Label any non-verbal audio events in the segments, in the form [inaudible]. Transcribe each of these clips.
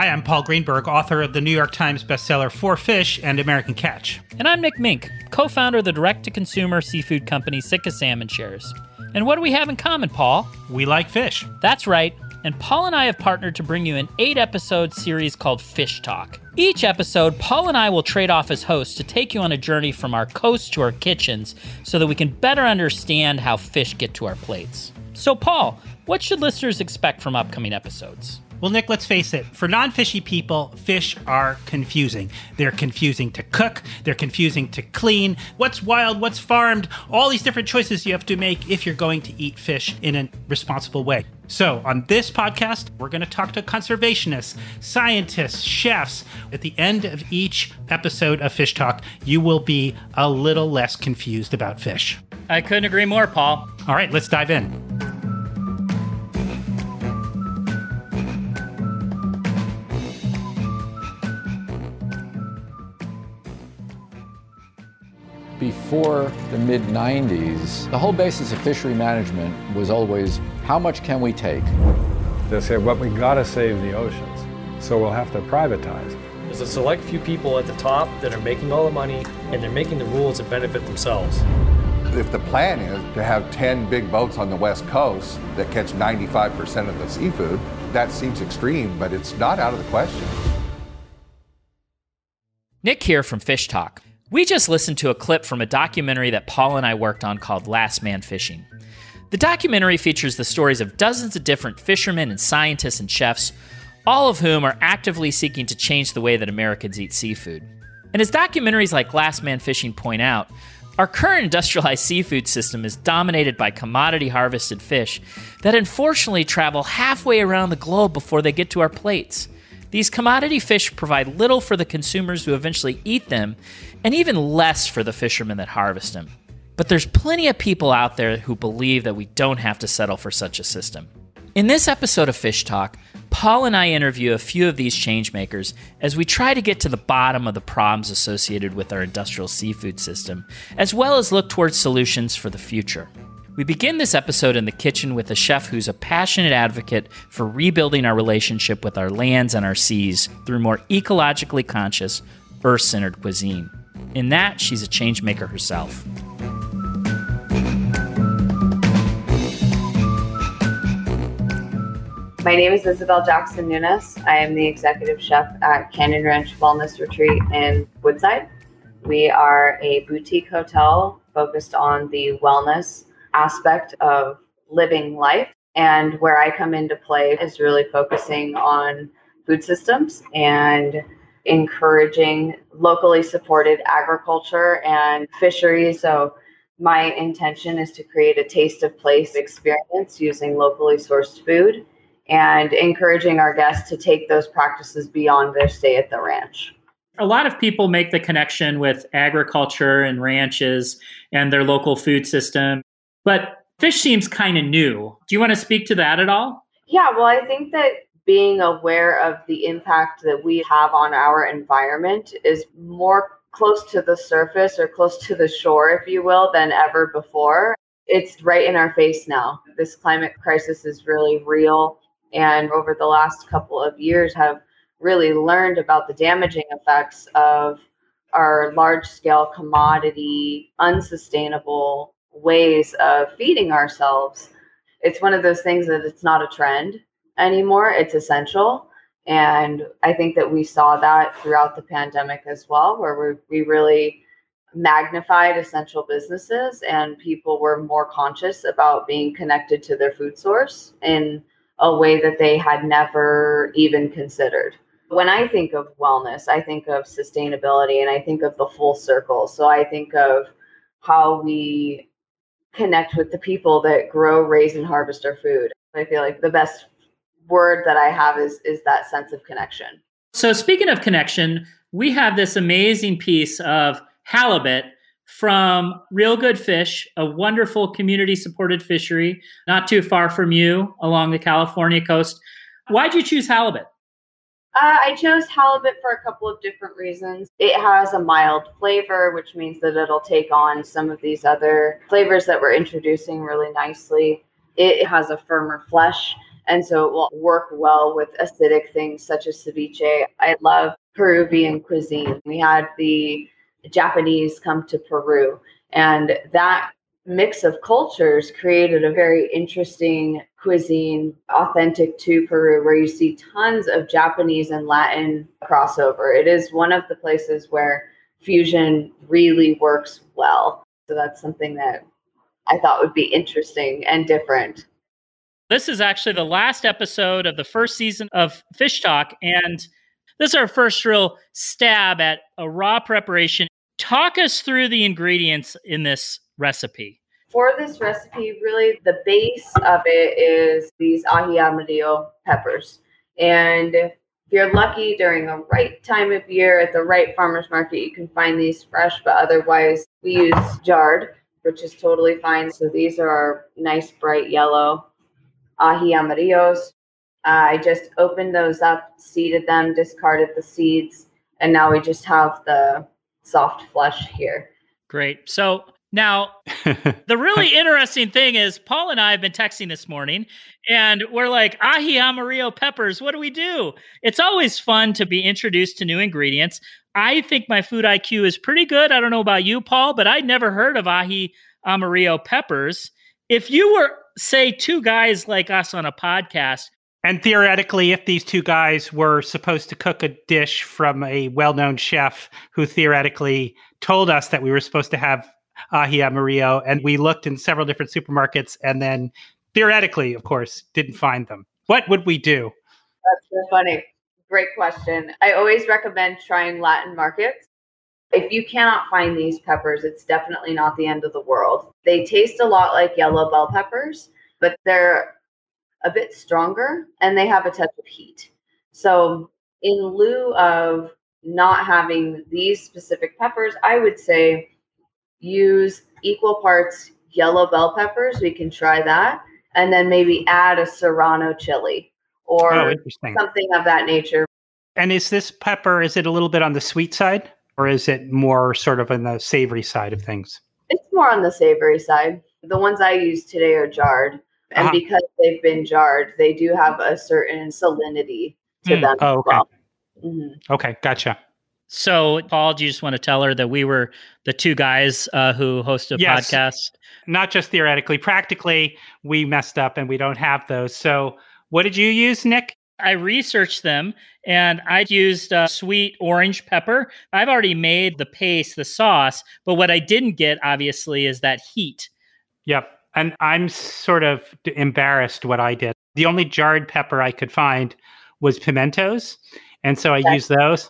Hi, I'm Paul Greenberg, author of the New York Times bestseller Four Fish and American Catch. And I'm Nick Mink, co founder of the direct to consumer seafood company Sitka Salmon Shares. And what do we have in common, Paul? We like fish. That's right. And Paul and I have partnered to bring you an eight episode series called Fish Talk. Each episode, Paul and I will trade off as hosts to take you on a journey from our coast to our kitchens so that we can better understand how fish get to our plates. So, Paul, what should listeners expect from upcoming episodes? Well, Nick, let's face it. For non fishy people, fish are confusing. They're confusing to cook, they're confusing to clean. What's wild, what's farmed, all these different choices you have to make if you're going to eat fish in a responsible way. So, on this podcast, we're going to talk to conservationists, scientists, chefs. At the end of each episode of Fish Talk, you will be a little less confused about fish. I couldn't agree more, Paul. All right, let's dive in. Before the mid 90s, the whole basis of fishery management was always how much can we take? They say, well, we gotta save the oceans, so we'll have to privatize. There's a select few people at the top that are making all the money and they're making the rules that benefit themselves. If the plan is to have 10 big boats on the west coast that catch 95% of the seafood, that seems extreme, but it's not out of the question. Nick here from Fish Talk. We just listened to a clip from a documentary that Paul and I worked on called Last Man Fishing. The documentary features the stories of dozens of different fishermen and scientists and chefs, all of whom are actively seeking to change the way that Americans eat seafood. And as documentaries like Last Man Fishing point out, our current industrialized seafood system is dominated by commodity harvested fish that unfortunately travel halfway around the globe before they get to our plates. These commodity fish provide little for the consumers who eventually eat them, and even less for the fishermen that harvest them. But there's plenty of people out there who believe that we don't have to settle for such a system. In this episode of Fish Talk, Paul and I interview a few of these changemakers as we try to get to the bottom of the problems associated with our industrial seafood system, as well as look towards solutions for the future. We begin this episode in the kitchen with a chef who's a passionate advocate for rebuilding our relationship with our lands and our seas through more ecologically conscious, earth centered cuisine. In that, she's a changemaker herself. My name is Isabel Jackson Nunes. I am the executive chef at Canyon Ranch Wellness Retreat in Woodside. We are a boutique hotel focused on the wellness aspect of living life. And where I come into play is really focusing on food systems and encouraging locally supported agriculture and fisheries. So, my intention is to create a taste of place experience using locally sourced food and encouraging our guests to take those practices beyond their stay at the ranch. A lot of people make the connection with agriculture and ranches and their local food system, but fish seems kind of new. Do you want to speak to that at all? Yeah, well, I think that being aware of the impact that we have on our environment is more close to the surface or close to the shore, if you will, than ever before. It's right in our face now. This climate crisis is really real. And over the last couple of years, have really learned about the damaging effects of our large scale commodity, unsustainable ways of feeding ourselves. It's one of those things that it's not a trend anymore, it's essential. And I think that we saw that throughout the pandemic as well, where we, we really magnified essential businesses and people were more conscious about being connected to their food source in a way that they had never even considered. When I think of wellness, I think of sustainability and I think of the full circle. So I think of how we connect with the people that grow, raise, and harvest our food. I feel like the best word that I have is is that sense of connection. So speaking of connection, we have this amazing piece of halibut from Real Good Fish, a wonderful community supported fishery not too far from you along the California coast. Why'd you choose halibut? Uh, I chose halibut for a couple of different reasons. It has a mild flavor, which means that it'll take on some of these other flavors that we're introducing really nicely. It has a firmer flesh And so it will work well with acidic things such as ceviche. I love Peruvian cuisine. We had the Japanese come to Peru, and that mix of cultures created a very interesting cuisine authentic to Peru where you see tons of Japanese and Latin crossover. It is one of the places where fusion really works well. So that's something that I thought would be interesting and different. This is actually the last episode of the first season of Fish Talk. And this is our first real stab at a raw preparation. Talk us through the ingredients in this recipe. For this recipe, really the base of it is these ají amarillo peppers. And if you're lucky during the right time of year at the right farmer's market, you can find these fresh, but otherwise we use jarred, which is totally fine. So these are nice bright yellow ají amarillos. Uh, I just opened those up, seeded them, discarded the seeds, and now we just have the soft flesh here. Great. So now, [laughs] the really interesting thing is, Paul and I have been texting this morning, and we're like, ají amarillo peppers. What do we do? It's always fun to be introduced to new ingredients. I think my food IQ is pretty good. I don't know about you, Paul, but I'd never heard of ají amarillo peppers. If you were, say, two guys like us on a podcast, and theoretically, if these two guys were supposed to cook a dish from a well known chef who theoretically told us that we were supposed to have ají amarillo, and we looked in several different supermarkets, and then theoretically, of course, didn't find them. What would we do? That's so funny. Great question. I always recommend trying Latin markets. If you cannot find these peppers, it's definitely not the end of the world. They taste a lot like yellow bell peppers, but they're a bit stronger and they have a touch of heat. So, in lieu of not having these specific peppers, I would say use equal parts yellow bell peppers. We can try that. And then maybe add a serrano chili or oh, something of that nature. And is this pepper, is it a little bit on the sweet side or is it more sort of on the savory side of things? It's more on the savory side. The ones I use today are jarred. And uh-huh. because they've been jarred, they do have a certain salinity to mm. them. Oh, okay. Well. Mm-hmm. Okay, gotcha. So, Paul, do you just want to tell her that we were the two guys uh, who host a yes. podcast? Not just theoretically, practically, we messed up and we don't have those. So, what did you use, Nick? I researched them and I used uh, sweet orange pepper. I've already made the paste, the sauce, but what I didn't get, obviously, is that heat. Yep. And I'm sort of embarrassed what I did. The only jarred pepper I could find was pimentos. And so I used those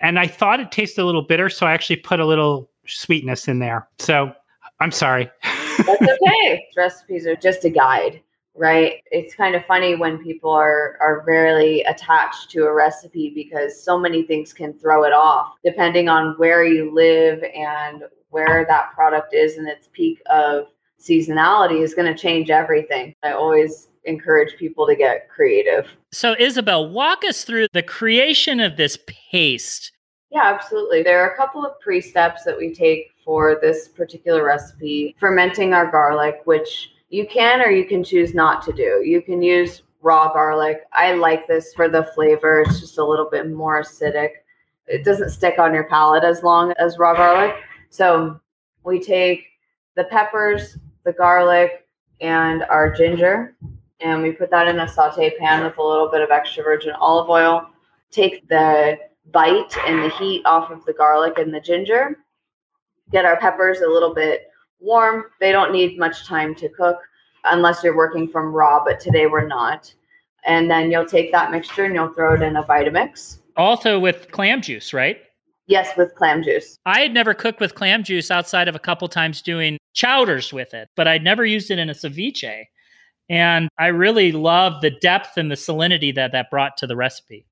and I thought it tasted a little bitter, so I actually put a little sweetness in there. So I'm sorry. [laughs] That's okay. Recipes are just a guide, right? It's kind of funny when people are are rarely attached to a recipe because so many things can throw it off depending on where you live and where that product is in its peak of seasonality is going to change everything. I always encourage people to get creative. So, Isabel, walk us through the creation of this paste. Yeah, absolutely. There are a couple of pre steps that we take for this particular recipe. Fermenting our garlic, which you can or you can choose not to do. You can use raw garlic. I like this for the flavor, it's just a little bit more acidic. It doesn't stick on your palate as long as raw garlic. So, we take the peppers, the garlic, and our ginger and we put that in a saute pan with a little bit of extra virgin olive oil. Take the bite and the heat off of the garlic and the ginger. Get our peppers a little bit warm. They don't need much time to cook unless you're working from raw, but today we're not. And then you'll take that mixture and you'll throw it in a Vitamix. Also with clam juice, right? Yes, with clam juice. I had never cooked with clam juice outside of a couple times doing chowders with it, but I'd never used it in a ceviche. And I really love the depth and the salinity that that brought to the recipe.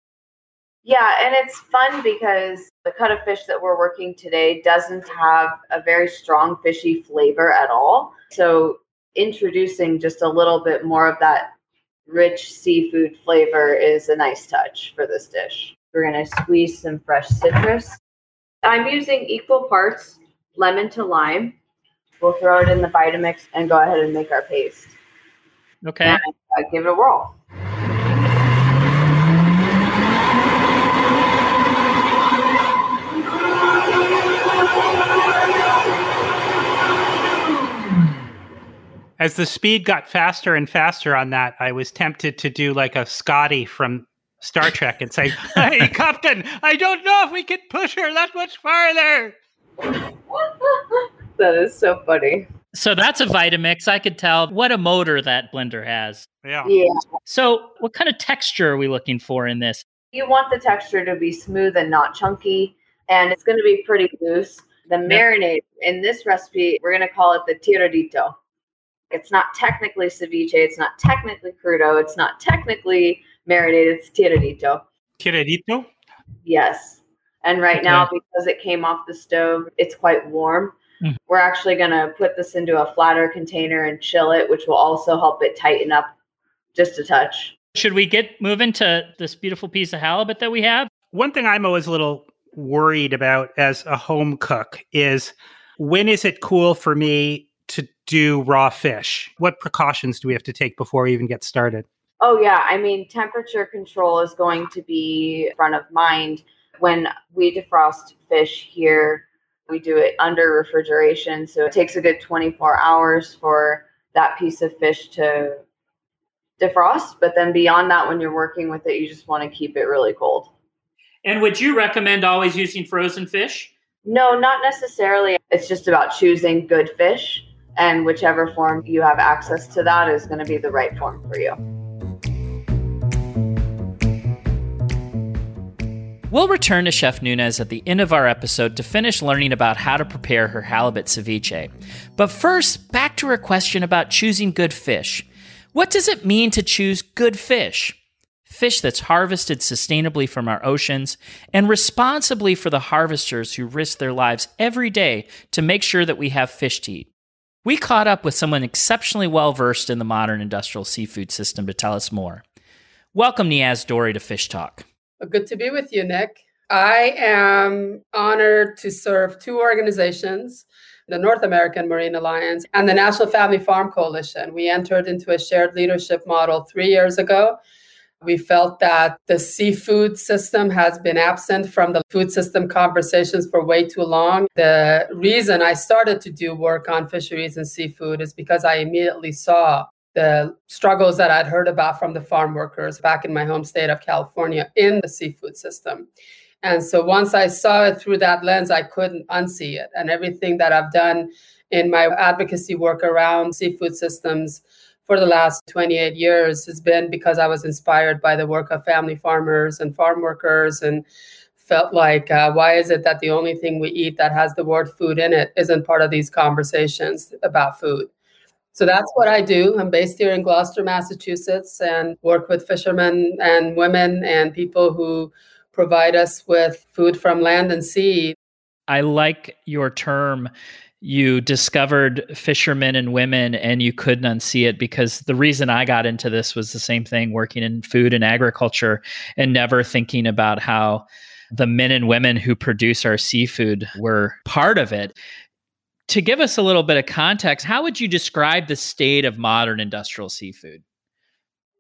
Yeah, and it's fun because the cut of fish that we're working today doesn't have a very strong fishy flavor at all. So introducing just a little bit more of that rich seafood flavor is a nice touch for this dish. We're going to squeeze some fresh citrus. I'm using equal parts lemon to lime. We'll throw it in the Vitamix and go ahead and make our paste. Okay. And I give it a whirl. As the speed got faster and faster on that, I was tempted to do like a Scotty from Star Trek and say, [laughs] Hey, Captain, I don't know if we can push her that much farther. [laughs] that is so funny. So that's a Vitamix. I could tell what a motor that blender has. Yeah. Yeah. So, what kind of texture are we looking for in this? You want the texture to be smooth and not chunky, and it's going to be pretty loose. The marinade in this recipe, we're going to call it the tiradito. It's not technically ceviche, it's not technically crudo, it's not technically marinated, it's tiradito. Tiradito? Yes. And right now, because it came off the stove, it's quite warm. Mhm. We're actually going to put this into a flatter container and chill it, which will also help it tighten up just a touch. Should we get moving to this beautiful piece of halibut that we have? One thing I'm always a little worried about as a home cook is when is it cool for me to do raw fish? What precautions do we have to take before we even get started? Oh, yeah. I mean, temperature control is going to be front of mind. When we defrost fish here, we do it under refrigeration. So it takes a good 24 hours for that piece of fish to defrost. But then beyond that, when you're working with it, you just want to keep it really cold. And would you recommend always using frozen fish? No, not necessarily. It's just about choosing good fish, and whichever form you have access to that is going to be the right form for you. We'll return to Chef Nunez at the end of our episode to finish learning about how to prepare her halibut ceviche. But first, back to her question about choosing good fish. What does it mean to choose good fish? Fish that's harvested sustainably from our oceans and responsibly for the harvesters who risk their lives every day to make sure that we have fish to eat. We caught up with someone exceptionally well versed in the modern industrial seafood system to tell us more. Welcome, Niaz Dorry, to Fish Talk. Uh, good to be with you, Nick. I am honored to serve two organizations the North American Marine Alliance and the National Family Farm Coalition. We entered into a shared leadership model three years ago. We felt that the seafood system has been absent from the food system conversations for way too long. The reason I started to do work on fisheries and seafood is because I immediately saw the struggles that I'd heard about from the farm workers back in my home state of California in the seafood system. And so once I saw it through that lens, I couldn't unsee it. And everything that I've done in my advocacy work around seafood systems for the last 28 years has been because I was inspired by the work of family farmers and farm workers and felt like uh, why is it that the only thing we eat that has the word food in it isn't part of these conversations about food so that's what I do. I'm based here in Gloucester, Massachusetts, and work with fishermen and women and people who provide us with food from land and sea. I like your term. You discovered fishermen and women and you couldn't unsee it because the reason I got into this was the same thing working in food and agriculture and never thinking about how the men and women who produce our seafood were part of it. To give us a little bit of context, how would you describe the state of modern industrial seafood?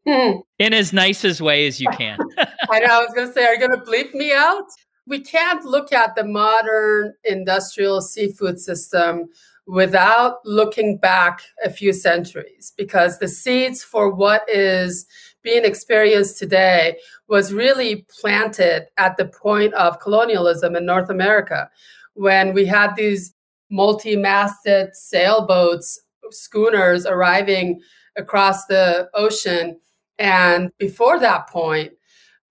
Hmm. In as nice as way as you can. [laughs] I know I was going to say, are you going to bleep me out? We can't look at the modern industrial seafood system without looking back a few centuries because the seeds for what is being experienced today was really planted at the point of colonialism in North America when we had these multi masted sailboats, schooners arriving across the ocean. And before that point,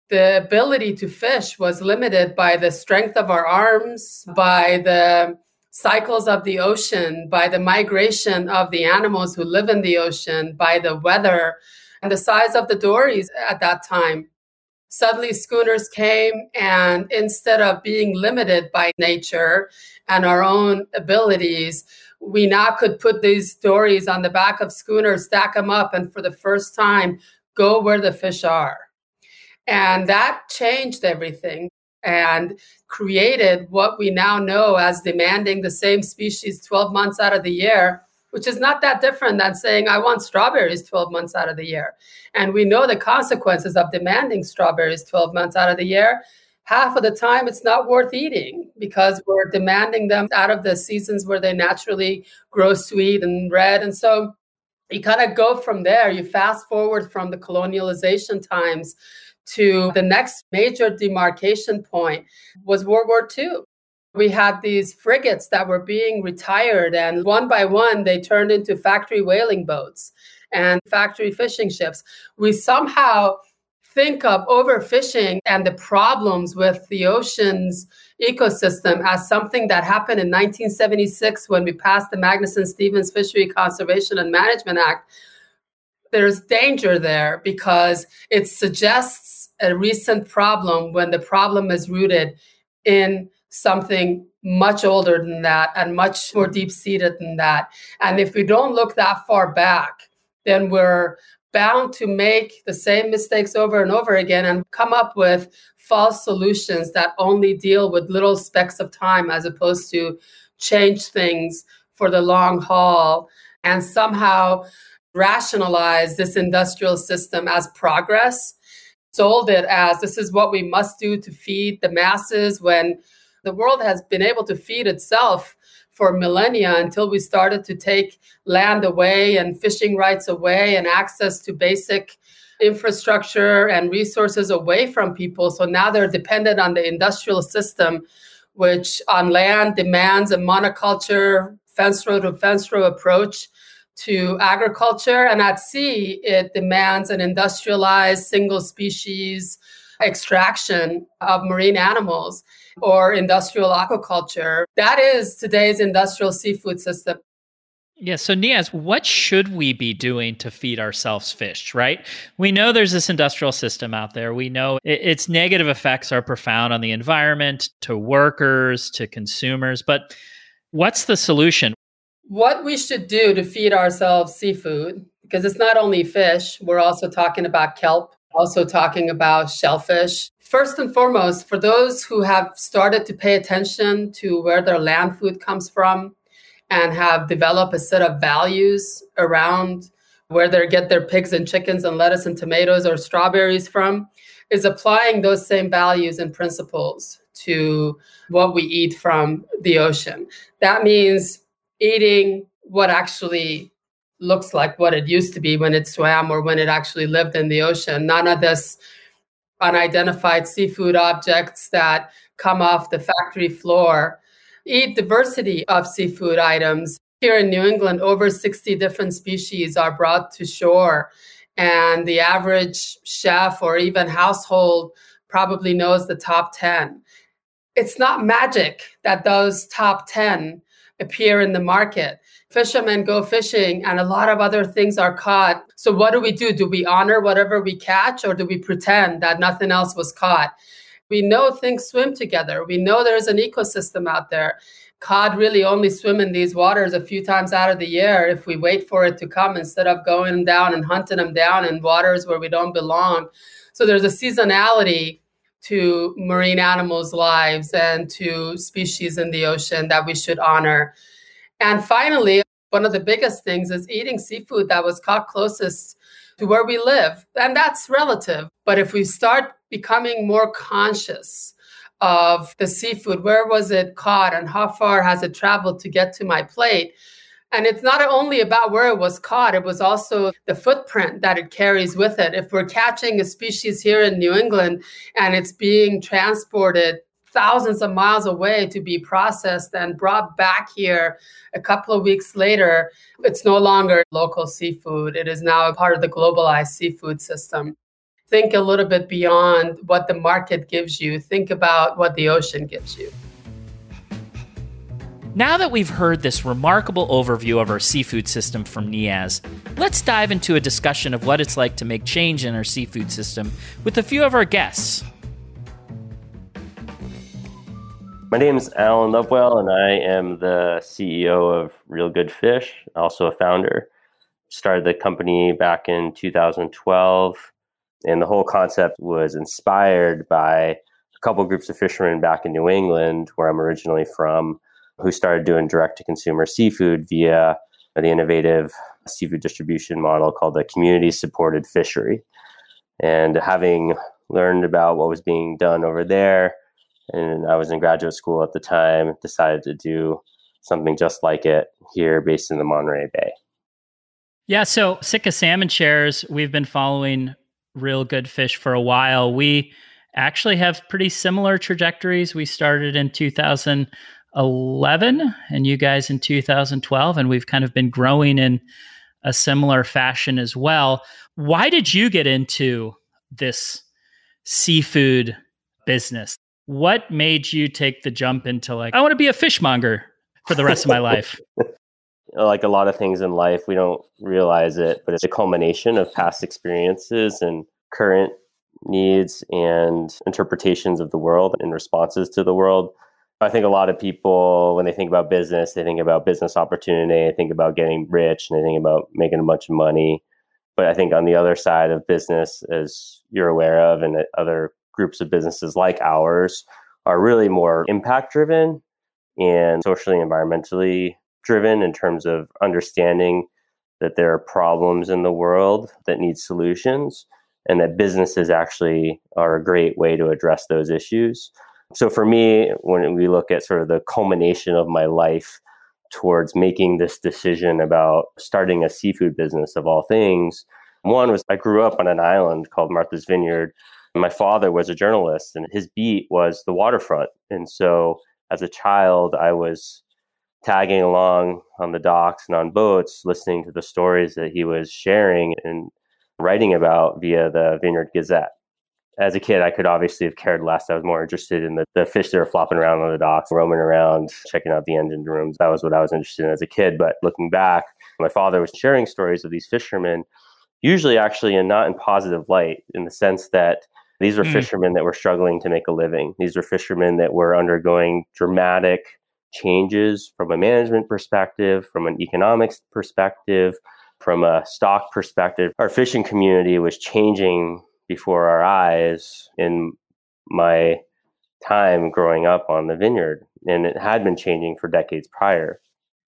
the ability to fish was limited by the strength of our arms, by the cycles of the ocean, by the migration of the animals who live in the ocean, by the weather, and the size of the dories at that time. Suddenly, schooners came, and instead of being limited by nature and our own abilities, we now could put these dories on the back of schooners, stack them up, and for the first time, go where the fish are. And that changed everything and created what we now know as demanding the same species 12 months out of the year, which is not that different than saying, I want strawberries 12 months out of the year. And we know the consequences of demanding strawberries 12 months out of the year. Half of the time, it's not worth eating because we're demanding them out of the seasons where they naturally grow sweet and red. And so You kind of go from there, you fast forward from the colonialization times to the next major demarcation point was World War II. We had these frigates that were being retired, and one by one, they turned into factory whaling boats and factory fishing ships. We somehow think of overfishing and the problems with the ocean's ecosystem as something that happened in 1976 when we passed the Magnuson Stevens Fishery Conservation and Management Act. There's danger there because it suggests a recent problem when the problem is rooted in something much older than that and much more deep seated than that. And if we don't look that far back, then we're bound to make the same mistakes over and over again and come up with false solutions that only deal with little specks of time as opposed to change things for the long haul and somehow rationalize this industrial system as progress sold it as this is what we must do to feed the masses when the world has been able to feed itself for millennia until we started to take land away and fishing rights away and access to basic infrastructure and resources away from people. So now they're dependent on the industrial system, which on land demands a monoculture, fence row to fence row approach to agriculture. And at sea, it demands an industrialized single species extraction of marine animals or industrial aquaculture. That is today's industrial seafood system. Yeah, so Niaz, what should we be doing to feed ourselves fish, right? We know there's this industrial system out there. We know its negative effects are profound on the environment, to workers, to consumers, but what's the solution? What we should do to feed ourselves seafood, because it's not only fish, we're also talking about kelp, also talking about shellfish, First and foremost, for those who have started to pay attention to where their land food comes from and have developed a set of values around where they get their pigs and chickens and lettuce and tomatoes or strawberries from, is applying those same values and principles to what we eat from the ocean. That means eating what actually looks like what it used to be when it swam or when it actually lived in the ocean. None of this unidentified seafood objects that come off the factory floor. Eat diversity of seafood items. Here in New England, over 60 different species are brought to shore. And the average chef or even household probably knows the top 10. It's not magic that those top 10 appear in the market fishermen go fishing and a lot of other things are caught. So, what do we do? Do we honor whatever we catch or do we pretend that nothing else was caught? We know things swim together. We know there's an ecosystem out there. Cod really only swim in these waters a few times out of the year if we wait for it to come instead of going down and hunting them down in waters where we don't belong. So there's a seasonality to marine animals' lives and to species in the ocean that we should honor. And finally, one of the biggest things is eating seafood that was caught closest to where we live. And that's relative. But if we start becoming more conscious of the seafood, where was it caught and how far has it traveled to get to my plate? And it's not only about where it was caught, it was also the footprint that it carries with it. If we're catching a species here in New England and it's being transported thousands of miles away to be processed and brought back here a couple of weeks later, it's no longer local seafood. It is now a part of the globalized seafood system. Think a little bit beyond what the market gives you, think about what the ocean gives you. Now that we've heard this remarkable overview of our seafood system from Niaz, let's dive into a discussion of what it's like to make change in our seafood system with a few of our guests. My name is Alan Lovewell, and I am the CEO of Real Good Fish, also a founder. Started the company back in 2012, and the whole concept was inspired by a couple groups of fishermen back in New England, where I'm originally from, who started doing direct to consumer seafood via the innovative seafood distribution model called the community supported fishery. And having learned about what was being done over there, and I was in graduate school at the time, decided to do something just like it here based in the Monterey Bay. Yeah, so Sitka Salmon Shares, we've been following Real Good Fish for a while. We actually have pretty similar trajectories. We started in 2011 and you guys in 2012, and we've kind of been growing in a similar fashion as well. Why did you get into this seafood business? What made you take the jump into like, I want to be a fishmonger for the rest of my life? [laughs] like a lot of things in life, we don't realize it, but it's a culmination of past experiences and current needs and interpretations of the world and responses to the world. I think a lot of people, when they think about business, they think about business opportunity, they think about getting rich, and they think about making a bunch of money. But I think on the other side of business, as you're aware of, and other groups of businesses like ours are really more impact driven and socially environmentally driven in terms of understanding that there are problems in the world that need solutions and that businesses actually are a great way to address those issues. So for me, when we look at sort of the culmination of my life towards making this decision about starting a seafood business of all things, one was I grew up on an island called Martha's Vineyard. My father was a journalist and his beat was the waterfront. And so as a child, I was tagging along on the docks and on boats, listening to the stories that he was sharing and writing about via the Vineyard Gazette. As a kid, I could obviously have cared less. I was more interested in the, the fish that were flopping around on the docks, roaming around, checking out the engine rooms. That was what I was interested in as a kid. But looking back, my father was sharing stories of these fishermen, usually actually in not in positive light, in the sense that these were mm. fishermen that were struggling to make a living. These were fishermen that were undergoing dramatic changes from a management perspective, from an economics perspective, from a stock perspective. Our fishing community was changing before our eyes in my time growing up on the vineyard, and it had been changing for decades prior.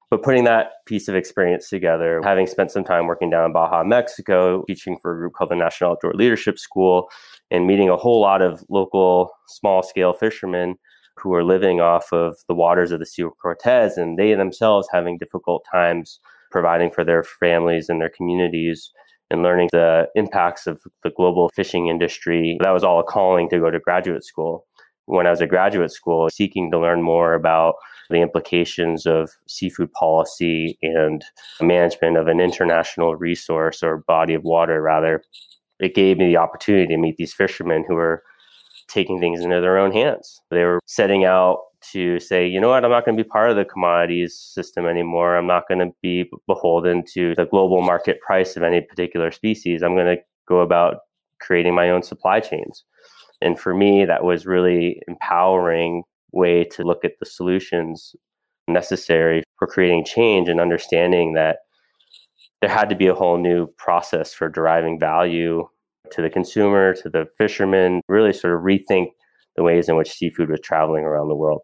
But putting that piece of experience together, having spent some time working down in Baja, Mexico, teaching for a group called the National Outdoor Leadership School, and meeting a whole lot of local small scale fishermen who are living off of the waters of the Sea of Cortez, and they themselves having difficult times providing for their families and their communities and learning the impacts of the global fishing industry. That was all a calling to go to graduate school. When I was at graduate school, seeking to learn more about the implications of seafood policy and management of an international resource or body of water, rather, it gave me the opportunity to meet these fishermen who were taking things into their own hands. They were setting out to say, you know what, I'm not going to be part of the commodities system anymore. I'm not going to be beholden to the global market price of any particular species. I'm going to go about creating my own supply chains. And for me, that was really empowering way to look at the solutions necessary for creating change and understanding that there had to be a whole new process for deriving value to the consumer, to the fishermen, really sort of rethink the ways in which seafood was traveling around the world.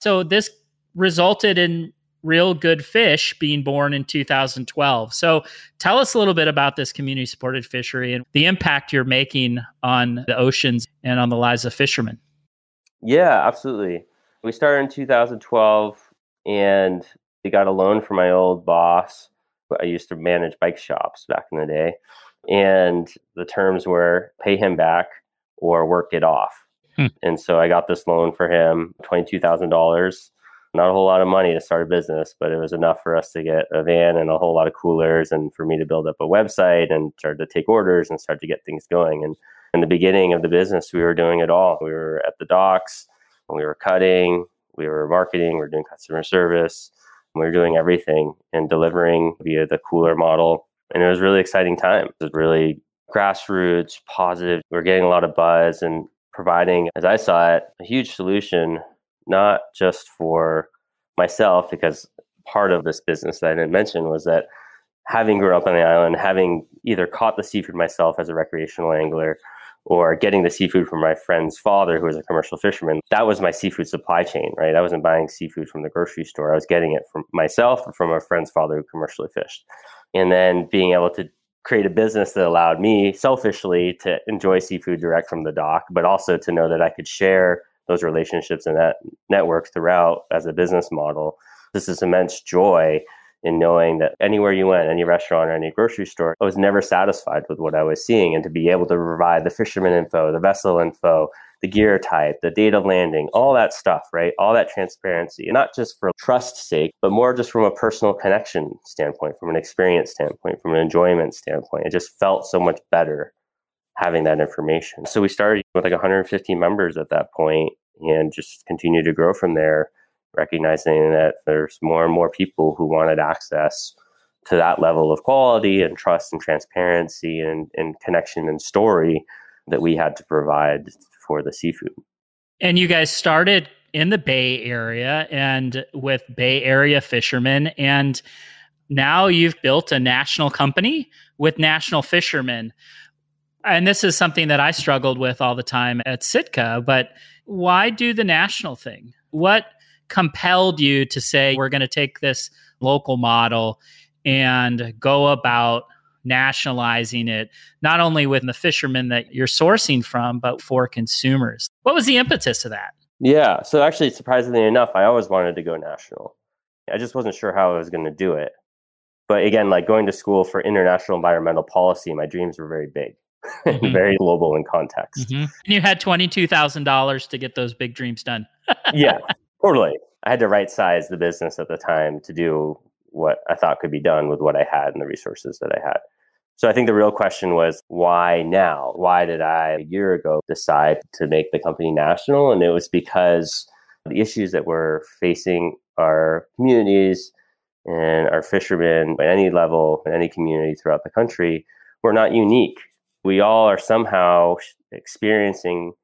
So this resulted in Real Good Fish being born in 2012. So tell us a little bit about this community supported fishery and the impact you're making on the oceans and on the lives of fishermen. Yeah, absolutely. We started in 2012 and we got a loan from my old boss. I used to manage bike shops back in the day. And the terms were pay him back or work it off. Hmm. And so I got this loan for him, $22,000. Not a whole lot of money to start a business, but it was enough for us to get a van and a whole lot of coolers and for me to build up a website and start to take orders and start to get things going. And in the beginning of the business, we were doing it all. We were at the docks, we were cutting, we were marketing, we were doing customer service, we were doing everything and delivering via the cooler model and it was really exciting time. It was really grassroots, positive. We are getting a lot of buzz and providing, as I saw it, a huge solution, not just for myself, because part of this business that I didn't mention was that having grown up on the island, having either caught the seafood myself as a recreational angler or getting the seafood from my friend's father, who was a commercial fisherman, that was my seafood supply chain, right? I wasn't buying seafood from the grocery store. I was getting it from myself or from a friend's father who commercially fished and then being able to create a business that allowed me selfishly to enjoy seafood direct from the dock, but also to know that I could share those relationships and that network throughout as a business model. This is immense joy in knowing that anywhere you went, any restaurant or any grocery store, I was never satisfied with what I was seeing. And to be able to provide the fisherman info, the vessel info, the gear type, the date of landing, all that stuff, right? All that transparency, not just for trust's sake, but more just from a personal connection standpoint, from an experience standpoint, from an enjoyment standpoint. It just felt so much better having that information. So we started with like 150 members at that point and just continued to grow from there recognizing that there's more and more people who wanted access to that level of quality and trust and transparency and, and connection and story that we had to provide for the seafood. And you guys started in the Bay Area and with Bay Area fishermen. And now you've built a national company with national fishermen. And this is something that I struggled with all the time at Sitka. But why do the national thing? What compelled you to say we're going to take this local model and go about nationalizing it not only with the fishermen that you're sourcing from but for consumers. What was the impetus of that? Yeah so actually surprisingly enough i always wanted to go national. I just wasn't sure how i was going to do it. But again like going to school for international environmental policy my dreams were very big [laughs] mm-hmm. very global in context. Mm-hmm. and you had $22000 to get those big dreams done. Yeah [laughs] Totally. I had to right size the business at the time to do what I thought could be done with what I had and the resources that I had. So I think the real question was why now? Why did I a year ago decide to make the company national? And it was because the issues that we're facing our communities and our fishermen at any level, in any community throughout the country, were not unique. We all are somehow experiencing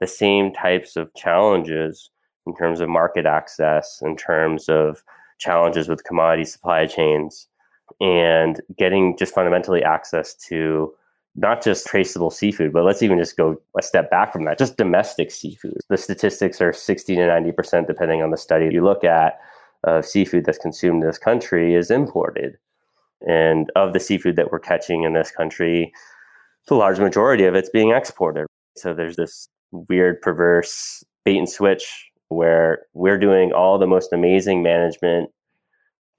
the same types of challenges in terms of market access, in terms of challenges with commodity supply chains, and getting just fundamentally access to not just traceable seafood, but let's even just go a step back from that, just domestic seafood. The statistics are 60 to 90%, depending on the study you look at, of seafood that's consumed in this country is imported. And of the seafood that we're catching in this country, the large majority of it's being exported. So there's this weird, perverse bait and switch where we're doing all the most amazing management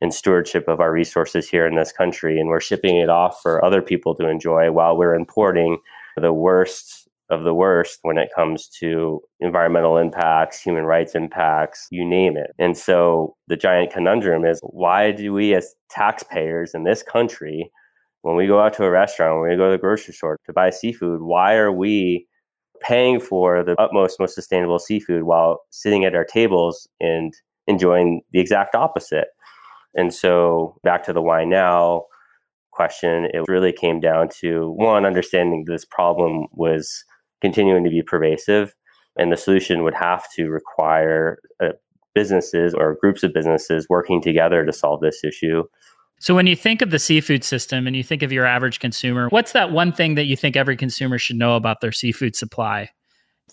and stewardship of our resources here in this country and we're shipping it off for other people to enjoy while we're importing the worst of the worst when it comes to environmental impacts, human rights impacts, you name it. And so the giant conundrum is why do we as taxpayers in this country when we go out to a restaurant, when we go to the grocery store to buy seafood, why are we paying for the utmost, most sustainable seafood while sitting at our tables and enjoying the exact opposite. And so, back to the why now question, it really came down to one, understanding this problem was continuing to be pervasive, and the solution would have to require uh, businesses or groups of businesses working together to solve this issue. So, when you think of the seafood system and you think of your average consumer, what's that one thing that you think every consumer should know about their seafood supply?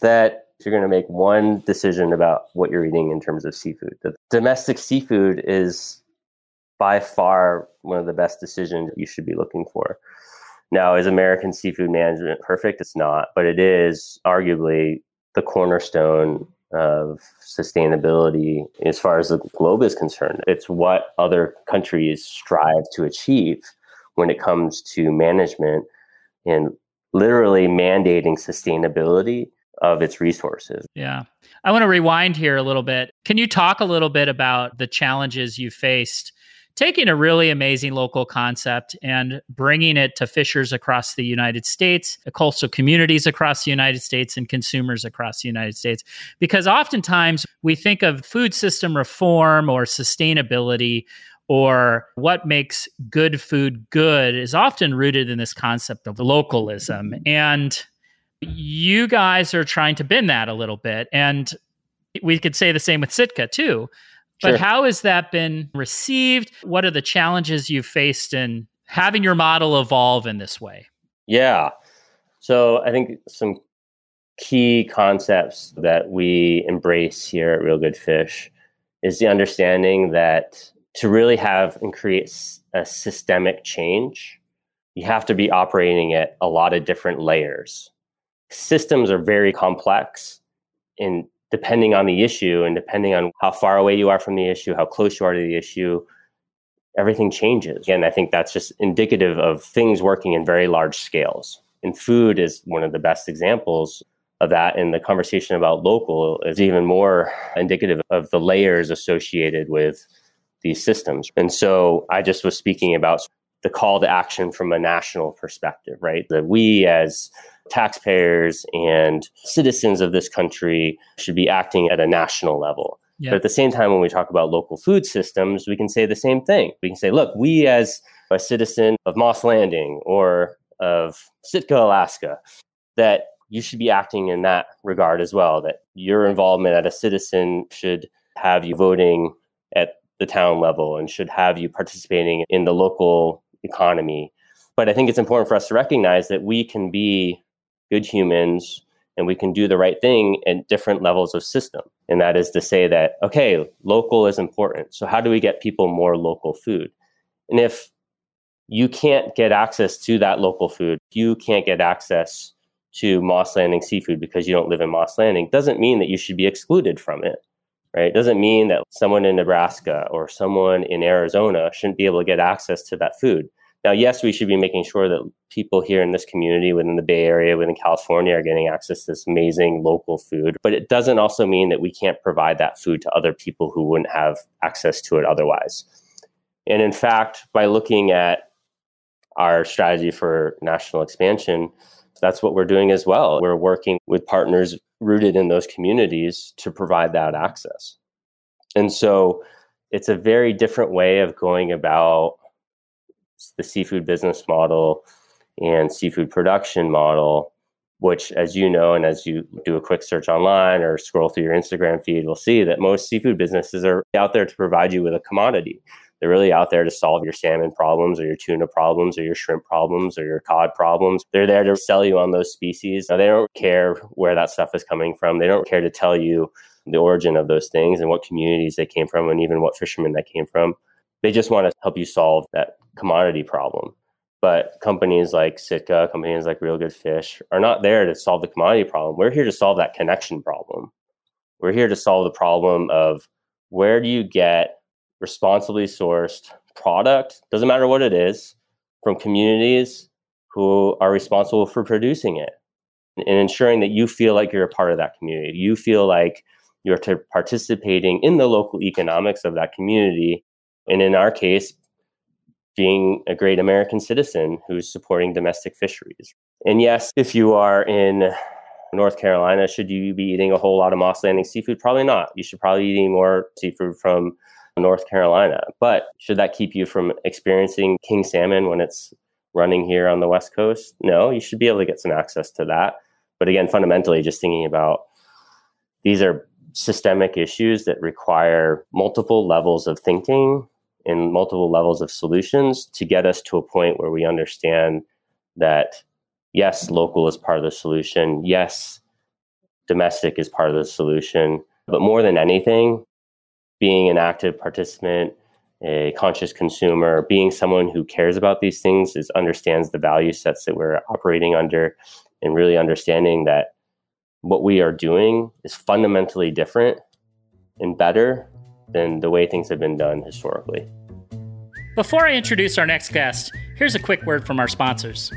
That you're going to make one decision about what you're eating in terms of seafood, the domestic seafood is by far one of the best decisions you should be looking for. Now, is American seafood management perfect? It's not, but it is arguably the cornerstone of sustainability as far as the globe is concerned. It's what other countries strive to achieve when it comes to management and literally mandating sustainability of its resources. Yeah. I want to rewind here a little bit. Can you talk a little bit about the challenges you faced taking a really amazing local concept and bringing it to fishers across the United States, coastal communities across the United States, and consumers across the United States. Because oftentimes we think of food system reform or sustainability or what makes good food good is often rooted in this concept of localism. And you guys are trying to bend that a little bit. And we could say the same with Sitka too. But sure. how has that been received? What are the challenges you've faced in having your model evolve in this way? Yeah. So I think some key concepts that we embrace here at Real Good Fish is the understanding that to really have and create a systemic change, you have to be operating at a lot of different layers. Systems are very complex and depending on the issue and depending on how far away you are from the issue, how close you are to the issue, everything changes. And I think that's just indicative of things working in very large scales. And food is one of the best examples of that. And the conversation about local is even more indicative of the layers associated with these systems. And so I just was speaking about the call to action from a national perspective, right? That we as taxpayers and citizens of this country should be acting at a national level. But at the same time, when we talk about local food systems, we can say the same thing. We can say, look, we as a citizen of Moss Landing or of Sitka, Alaska, that you should be acting in that regard as well, that your involvement as a citizen should have you voting at the town level and should have you participating in the local economy. But I think it's important for us to recognize that we can be good humans and we can do the right thing at different levels of system. And that is to say that, okay, local is important. So, how do we get people more local food? And if you can't get access to that local food, you can't get access to Moss Landing seafood because you don't live in Moss Landing, doesn't mean that you should be excluded from it. Right? It doesn't mean that someone in Nebraska or someone in Arizona shouldn't be able to get access to that food. Now, yes, we should be making sure that people here in this community, within the Bay Area, within California, are getting access to this amazing local food. But it doesn't also mean that we can't provide that food to other people who wouldn't have access to it otherwise. And in fact, by looking at our strategy for national expansion, that's what we're doing as well. We're working with partners rooted in those communities to provide that access. And so it's a very different way of going about the seafood business model and seafood production model, which, as you know, and as you do a quick search online or scroll through your Instagram feed, will see that most seafood businesses are out there to provide you with a commodity. They're really out there to solve your salmon problems or your tuna problems or your shrimp problems or your cod problems. They're there to sell you on those species. Now, they don't care where that stuff is coming from. They don't care to tell you the origin of those things and what communities they came from and even what fishermen that came from. They just want to help you solve that commodity problem. But companies like Sitka, companies like Real Good Fish are not there to solve the commodity problem. We're here to solve that connection problem. We're here to solve the problem of where do you get responsibly sourced product, doesn't matter what it is, from communities who are responsible for producing it and ensuring that you feel like you're a part of that community. You feel like you're participating in the local economics of that community. And in our case, being a great American citizen who's supporting domestic fisheries. And yes, if you are in North Carolina, should you be eating a whole lot of Moss Landing seafood? Probably not. You should probably be eating more seafood from North Carolina. But should that keep you from experiencing king salmon when it's running here on the West Coast? No, you should be able to get some access to that. But again, fundamentally, just thinking about these are systemic issues that require multiple levels of thinking in multiple levels of solutions to get us to a point where we understand that yes, local is part of the solution. Yes, domestic is part of the solution. But more than anything, being an active participant, a conscious consumer, being someone who cares about these things is understands the value sets that we're operating under and really understanding that what we are doing is fundamentally different and better than the way things have been done historically. Before I introduce our next guest, here's a quick word from our sponsors.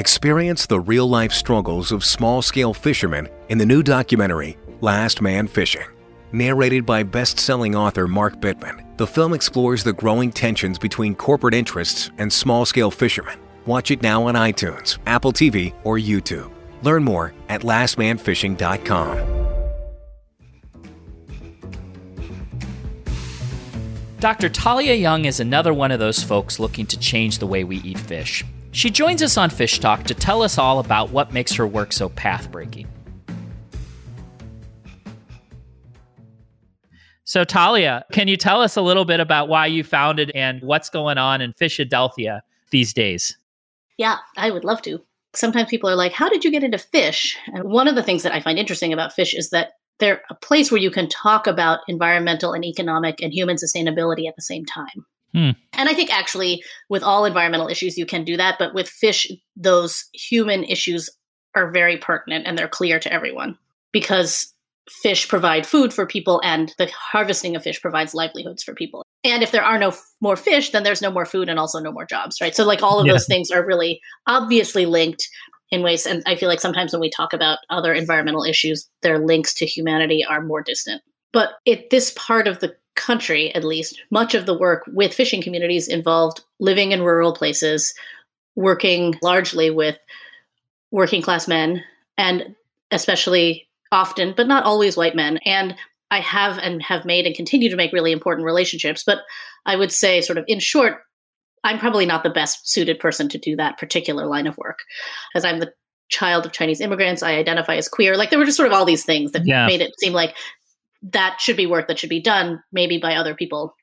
Experience the real life struggles of small scale fishermen in the new documentary, Last Man Fishing. Narrated by best selling author Mark Bittman, the film explores the growing tensions between corporate interests and small scale fishermen. Watch it now on iTunes, Apple TV, or YouTube. Learn more at lastmanfishing.com. Dr. Talia Young is another one of those folks looking to change the way we eat fish. She joins us on Fish Talk to tell us all about what makes her work so path breaking. So, Talia, can you tell us a little bit about why you founded and what's going on in Fishadelphia these days? Yeah, I would love to. Sometimes people are like, How did you get into fish? And one of the things that I find interesting about fish is that they're a place where you can talk about environmental and economic and human sustainability at the same time. Hmm. And I think actually, with all environmental issues, you can do that. But with fish, those human issues are very pertinent and they're clear to everyone because fish provide food for people and the harvesting of fish provides livelihoods for people. And if there are no f- more fish, then there's no more food and also no more jobs, right? So like all of Yeah. those things are really obviously linked in ways and I feel like sometimes when we talk about other environmental issues, their links to humanity are more distant. But at this part of the country, at least, much of the work with fishing communities involved living in rural places, working largely with working class men and especially often, but not always white men. And I have and have made and continue to make really important relationships. But I would say, sort of in short, I'm probably not the best suited person to do that particular line of work. As I'm the child of Chinese immigrants, I identify as queer. Like there were just sort of all these things that Yeah. made it seem like that should be work that should be done, maybe by other people.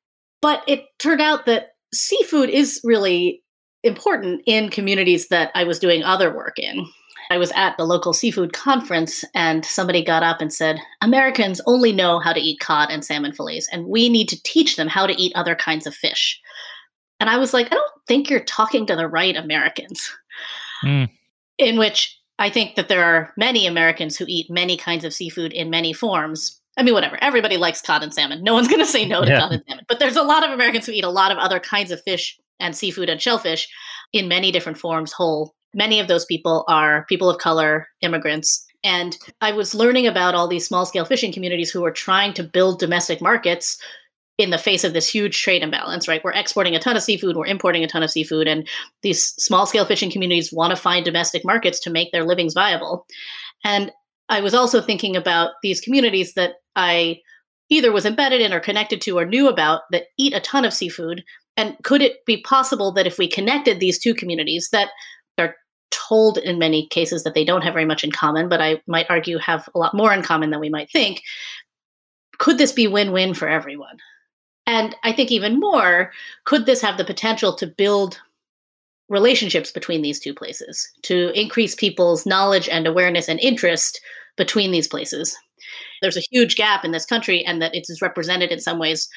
But it turned out that seafood is really important in communities that I was doing other work in. I was at the local seafood conference and somebody got up and said, Americans only know how to eat cod and salmon fillets, and we need to teach them how to eat other kinds of fish. And I was like, I don't think you're talking to the right Americans. Mm. In which I think that there are many Americans who eat many kinds of seafood in many forms. I mean, whatever. Everybody likes cod and salmon. No one's going to say no to Yeah. cod and salmon. But there's a lot of Americans who eat a lot of other kinds of fish and seafood and shellfish in many different forms, whole. Many of those people are people of color, immigrants. And I was learning about all these small scale fishing communities who are trying to build domestic markets in the face of this huge trade imbalance, right? We're exporting a ton of seafood, we're importing a ton of seafood, and these small scale fishing communities want to find domestic markets to make their livings viable. And I was also thinking about these communities that I either was embedded in or connected to or knew about that eat a ton of seafood. And could it be possible that if we connected these two communities that are told in many cases that they don't have very much in common, but I might argue have a lot more in common than we might think, could this be win win for everyone? And I think even more, could this have the potential to build relationships between these two places, to increase people's knowledge and awareness and interest between these places? There's a huge gap in this country, and that it is represented in some ways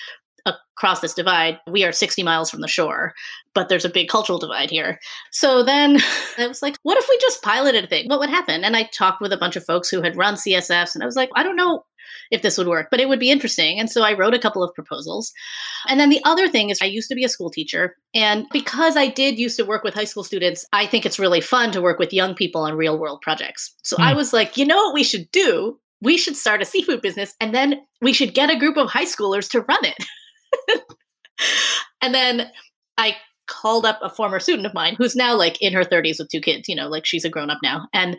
across this divide. We are 60 miles from the shore, but there's a big cultural divide here. So then [laughs] I was like, what if we just piloted a thing? What would happen? And I talked with a bunch of folks who had run CSFs, and I was like, I don't know if this would work, but it would be interesting. And so I wrote a couple of proposals. And then the other thing is, I used to be a school teacher. And because I did used to work with high school students, I think it's really fun to work with young people on real world projects. So I Hmm. was like, you know what we should do? We should start a seafood business and then we should get a group of high schoolers to run it. [laughs] and then I called up a former student of mine who's now like in her 30s with two kids, you know, like she's a grown up now. And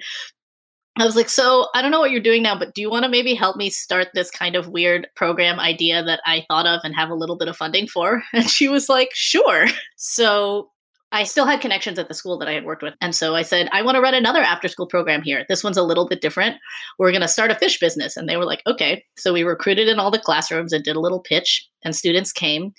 I was like, so I don't know what you're doing now, but do you want to maybe help me start this kind of weird program idea that I thought of and have a little bit of funding for? [laughs] And she was like, sure. So I still had connections at the school that I had worked with. And so I said, I want to run another after school program here. This one's a little bit different. We're going to start a fish business. And they were like, okay. So we recruited in all the classrooms and did a little pitch, and students came.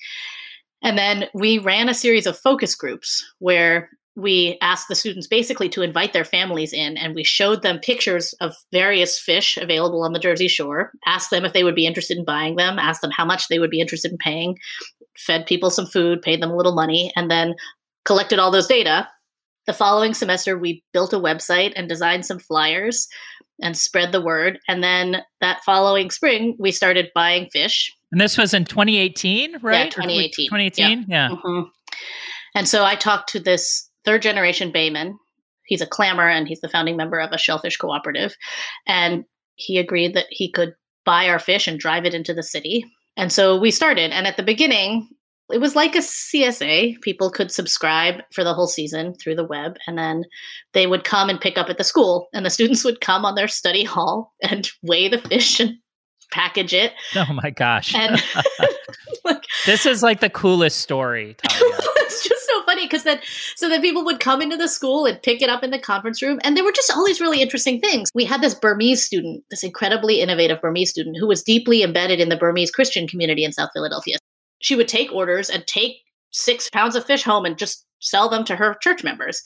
And then we ran a series of focus groups where we asked the students basically to invite their families in and we showed them pictures of various fish available on the Jersey Shore, asked them if they would be interested in buying them, asked them how much they would be interested in paying, fed people some food, paid them a little money, and then collected all those data. The following semester, we built a website and designed some flyers and spread the word. And then that following spring, we started buying fish And this was in 2018, right? Or 2018. 2018, yeah. Mhm. And so I talked to this third generation Bayman. He's a clammer and he's the founding member of a shellfish cooperative. And he agreed that he could buy our fish and drive it into the city. And so we started. And at the beginning, it was like a CSA. People could subscribe for the whole season through the web, and then they would come and pick up at the school. And the students would come on their study hall and [laughs] weigh the fish and package it. Oh my gosh. And [laughs] [laughs] this is like the coolest story. Talia. it's just so funny because then so then people would come into the school and pick it up in the conference room and there were just all these really interesting things. We had this burmese student this incredibly innovative burmese student who was deeply embedded in the burmese christian community in south philadelphia. She would take orders and take six pounds of fish home and just sell them to her church members.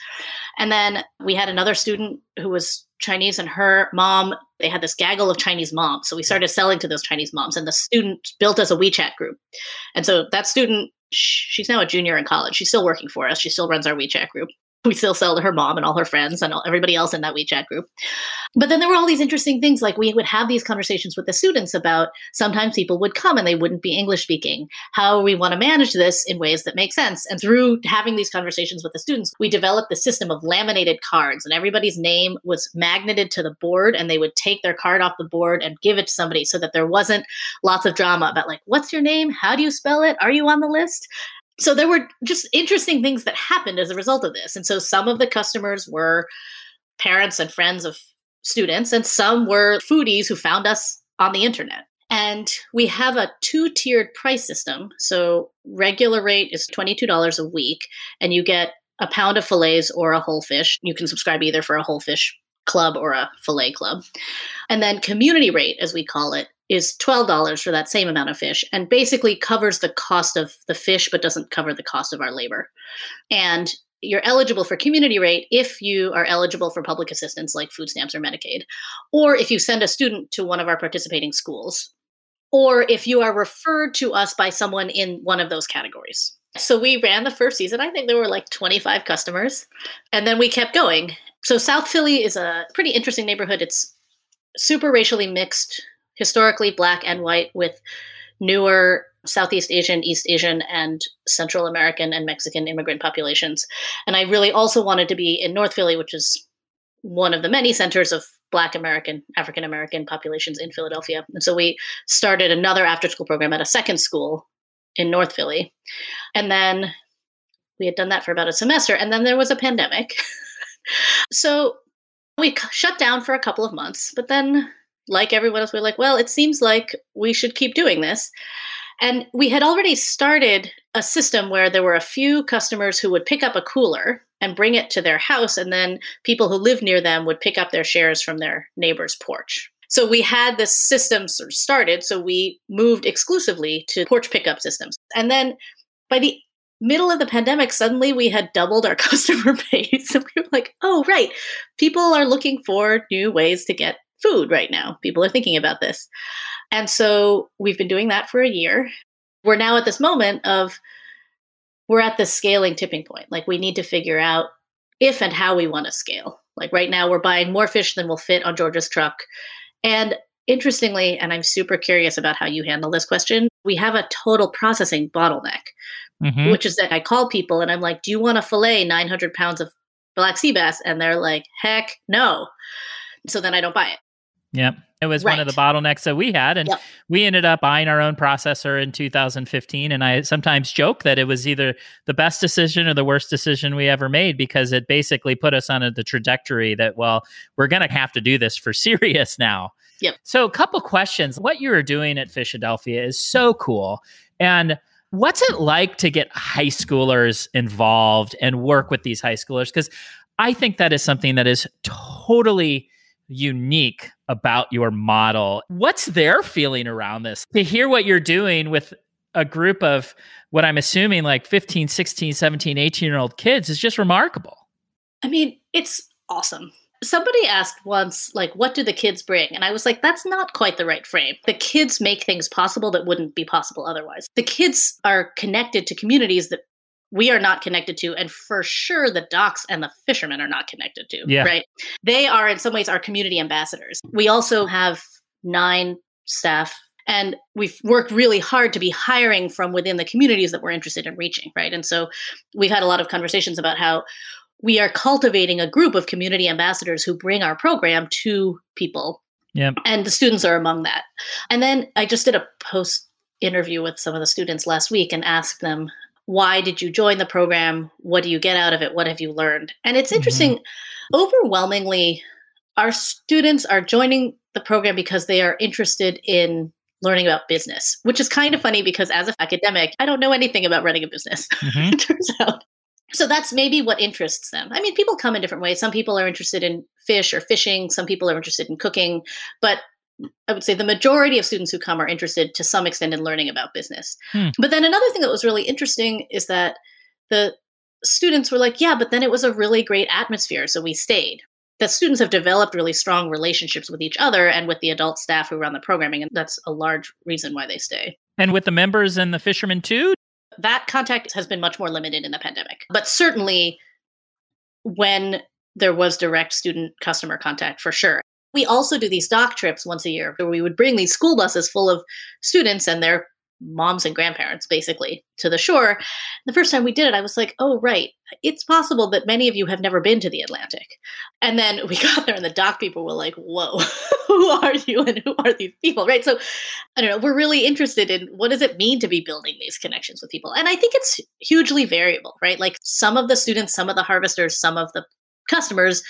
And then we had another student who was chinese and her mom they had this gaggle of chinese moms. So we started selling to those chinese moms and the student built us a wechat group. And so that student she's now a junior in college. She's still working for us. She still runs our wechat group we still sell to her mom and all her friends and all, everybody else in that WeChat group. But then there were all these interesting things like we would have these conversations with the students about sometimes people would come and they wouldn't be English speaking. How we want to manage this in ways that make sense. And through having these conversations with the students, we developed the system of laminated cards and everybody's name was magneted to the board and they would take their card off the board and give it to somebody so that there wasn't lots of drama about like, what's your name? How do you spell it? Are you on the list? So there were just interesting things that happened as a result of this. And so some of the customers were parents and friends of students, and some were foodies who found us on the internet. And we have a two tiered price system. So regular rate is $22 a week, and you get a pound of fillets or a whole fish. You can subscribe either for a whole fish club or a fillet club. And then community rate, as we call it, is $12 for that same amount of fish and basically covers the cost of the fish but doesn't cover the cost of our labor. And you're eligible for community rate if you are eligible for public assistance like food stamps or Medicaid, or if you send a student to one of our participating schools, or if you are referred to us by someone in one of those categories. So we ran the first season. I think there were like 25 customers, and then we kept going. So South Philly is a pretty interesting neighborhood. It's super racially mixed historically black and white with newer Southeast Asian, East Asian, and Central American and Mexican immigrant populations. And I really also wanted to be in North Philly, which is one of the many centers of Black American, African American populations in Philadelphia. And so we started another after school program at a second school in North Philly. And then we had done that for about a semester. And then there was a pandemic. [laughs] so we shut down for a couple of months, but then like everyone else, we are like, well, it seems like we should keep doing this. And we had already started a system where there were a few customers who would pick up a cooler and bring it to their house, and then people who live near them would pick up their shares from their neighbor's porch. So we had this system sort of started, so we moved exclusively to porch pickup systems. And then by the middle of the pandemic, suddenly we had doubled our [laughs] customer base. [laughs] And we were like, oh, right, people are looking for new ways to get food right now. People are thinking about this. And so we've been doing that for a year. We're now at this moment of we're at the scaling tipping point. Like we need to figure out if and how we want to scale. Like right now we're buying more fish than will fit on Georgia's truck. And interestingly, and I'm super curious about how you handle this question, we have a total processing bottleneck, mm-hmm. which is that I call people and I'm like, do you want to fillet 900 pounds of black sea bass? And they're like, heck no. So then I don't buy it. Yep. It was right. one of the bottlenecks that we had. And yep. we ended up buying our own processor in 2015. And I sometimes joke that it was either the best decision or the worst decision we ever made because it basically put us on a, the trajectory that, well, we're going to have to do this for [laughs] serious now. Yep. So, a couple questions. What you are doing at Fishadelphia is so cool. And what's it like to get high schoolers involved and work with these high schoolers? Because I think that is something that is totally unique about your model. What's their feeling around this? To hear what you're doing with a group of what I'm assuming like 15, 16, 17, 18 year old kids is just remarkable. I mean, it's awesome. Somebody asked once, like, what do the kids bring? And I was like, that's not quite the right frame. The kids make things possible that wouldn't be possible otherwise. The kids are connected to communities that we are not connected to and for sure the docks and the fishermen are not connected to yeah. right? They are in some ways our community ambassadors. We also have nine staff and we've worked really hard to be hiring from within the communities that we're interested in reaching right? And so we've had a lot of conversations about how we are cultivating a group of community ambassadors who bring our program to people yeah. and the students are among that. And then i just did a post interview with some of the students last week and asked them why did you join the program? What do you get out of it? What have you learned? And it's interesting, mm-hmm. overwhelmingly, our students are joining the program because they are interested in learning about business, which is kind of funny because as an academic, I don't know anything about running a business, [laughs] mm-hmm. it turns out. So that's maybe what interests them. I mean, people come in different ways. Some people are interested in fish or fishing, some people are interested in cooking, but I would say the majority of students who come are interested to some extent in learning about business. Hmm. But then another thing that was really interesting is that the students were like, yeah, but then it was a really great atmosphere. So we stayed. The students have developed really strong relationships with each other and with the adult staff who run the programming. And that's a large reason why they stay. And with the members and the fishermen too? That contact has been much more limited in the pandemic. But certainly when there was direct student customer contact for sure. We also do these dock trips once a year where we would bring these school buses full of students and their moms and grandparents basically to the shore. The first time we did it, I was like, oh, right. It's possible that many of you have never been to the Atlantic. And then [laughs] we got there and the dock people were like, whoa, [laughs] who are you and who are these people? Right. So I don't know. We're really interested in what does it mean to be building these connections with people? And I think it's hugely variable, right? Like some of the students, some of the harvesters, some of the customers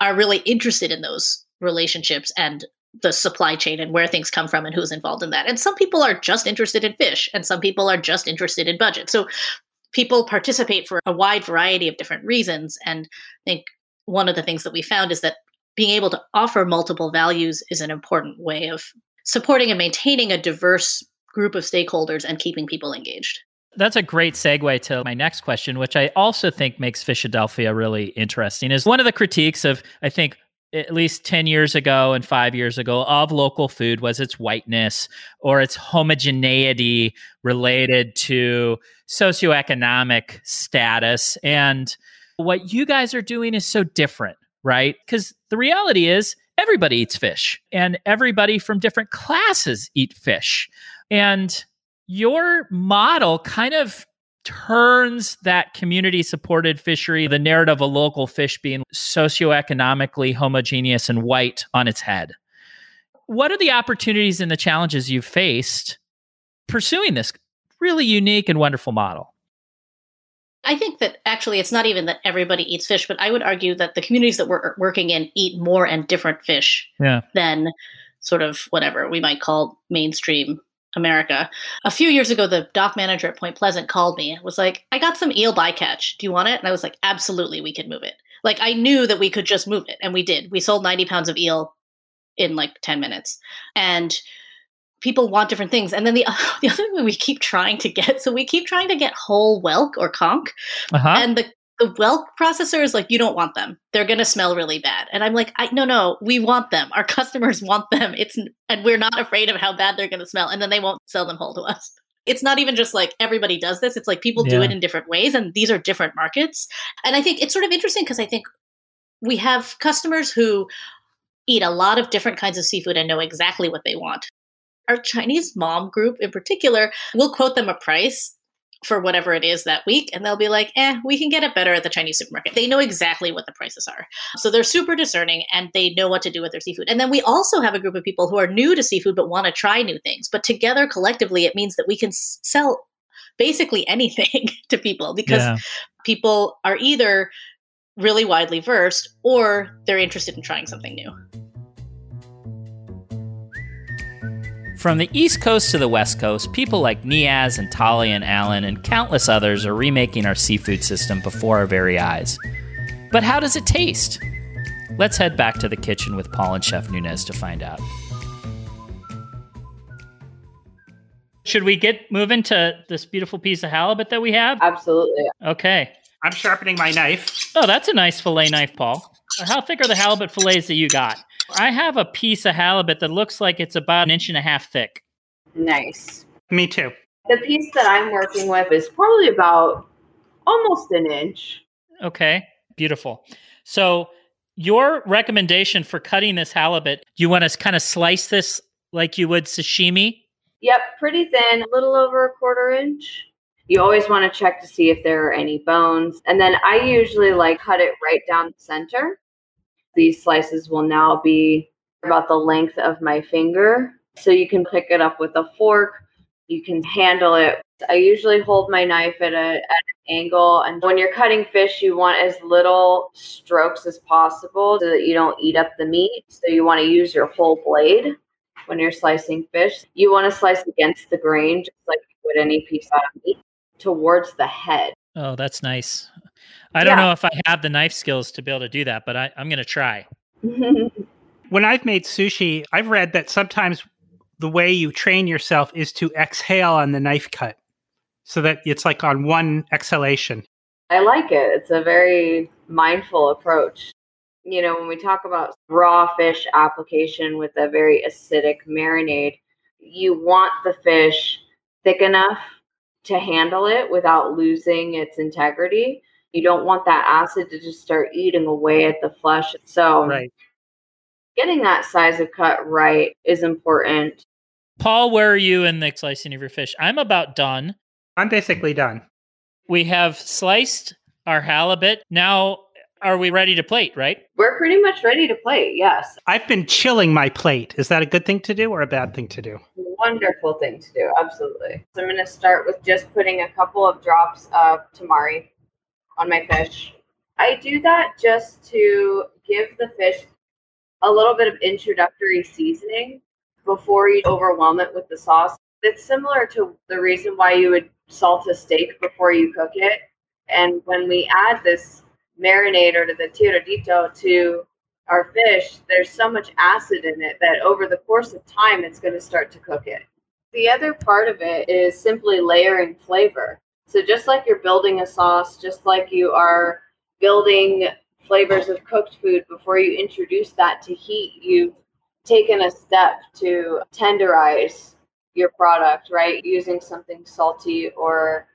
are really interested in those relationships and the supply chain and where things come from and who's involved in that. And some people are just interested in fish and some people are just interested in budget. So people participate for a wide variety of different reasons. And I think one of the things that we found is that being able to offer multiple values is an important way of supporting and maintaining a diverse group of stakeholders and keeping people engaged. That's a great segue to my next question, which I also think makes Fishadelphia really interesting. Is one of the critiques of, I think, at least 10 years ago and five years ago of local food was its whiteness or its homogeneity related to socioeconomic status. And what you guys are doing is so different, right? Because the reality is everybody eats fish and everybody from different classes eat fish. And your model kind of turns that community supported fishery, the narrative of a local fish being socioeconomically homogeneous and white, on its head. What are the opportunities and the challenges you've faced pursuing this really unique and wonderful model? I think that actually it's not even that everybody eats fish, but I would argue that the communities that we're working in eat more and different fish yeah. than sort of whatever we might call mainstream America. A few years ago, the dock manager at Point Pleasant called me and was like, I got some eel bycatch. Do you want it? And I was like, absolutely, we can move it. Like, I knew that we could just move it. And we did. We sold 90 pounds of eel in like 10 minutes. And people want different things. And then the, [laughs] the other thing we keep trying to get, so we keep trying to get whole whelk or conch. Uh-huh. And the the whelk processor is like, you don't want them. They're going to smell really bad. And I'm like, I, no, no, we want them. Our [laughs] customers want them. It's, and we're not afraid of how bad they're going to smell. And then they won't sell them whole to us. It's not even just like everybody does this. It's like people yeah. do it in different ways. And these are different markets. And I think it's sort of interesting because I think we have customers who eat a lot of different kinds of seafood and know exactly what they want. Our Chinese mom group in particular will quote them a price for whatever it is that week and they'll be like eh we can get it better at the chinese supermarket. They know exactly what the prices are. So they're super discerning and they know what to do with their seafood. And then we also have a group of people who are new to seafood but want to try new things. But together collectively it means that we can sell basically [laughs] anything to people because yeah. people are either really widely versed or they're interested in trying something new From the East Coast to the West Coast, people like Niaz and Tali and Alan and countless others are remaking our seafood system before our very eyes. But how does it taste? Let's head back to the kitchen with Paul and Chef Nunez to find out. Should we get moving to this beautiful piece of halibut that we have? Absolutely. Okay. I'm sharpening my knife. Oh, that's a nice fillet knife, Paul. How thick are the halibut fillets that you got? I have a piece of halibut that looks like it's about an inch and a half thick. Nice. Me too. The piece that I'm working with is probably about almost an inch. Okay, beautiful. So, your recommendation for cutting this halibut, you want to kind of slice this like you would sashimi? Yep, pretty thin, a little over a quarter inch. You always want to check to see if there are any bones. And then I usually like cut it right down the center these slices will now be about the length of my finger. So you can pick it up with a fork. You can handle it. I usually hold my knife at, a, at an angle. And when you're cutting fish, you want as little strokes as possible so that you don't eat up the meat. So you want to use your whole blade when you're slicing fish. You want to slice against the grain, just like you would any piece of meat, towards the head. Oh, that's nice. I don't yeah. know if I have the knife skills to be able to do that, but I, I'm going to try. [laughs] when I've made sushi, I've read that sometimes the way you train yourself is to exhale on the knife cut so that it's like on one exhalation. I like it. It's a very mindful approach. You know, when we talk about raw fish application with a very acidic marinade, you want the fish thick enough to handle it without losing its integrity You don't want that acid to just start eating away at the flesh. So, right. getting that size of cut right is important. Paul, where are you in the slicing of your fish? I'm about done. I'm basically done. We have sliced our halibut. Now, are we ready to plate, right? We're pretty much ready to plate, yes. I've been chilling my plate. Is that a good thing to do or a bad thing to do? Wonderful thing to do, absolutely. So I'm going to start with just putting a couple of drops of tamari on my fish. I do that just to give the fish a little bit of introductory seasoning before you overwhelm it with the sauce. It's similar to the reason why you would salt a steak before you cook it. And when we add this marinade or to the tiradito to our fish, there's so much acid in it that over the course of time, it's going to start to cook it. The other part of it is simply layering flavor. So, just like you're building a sauce, just like you are building flavors of cooked food before you introduce that to heat, you've taken a step to tenderize your product, right? Using something salty or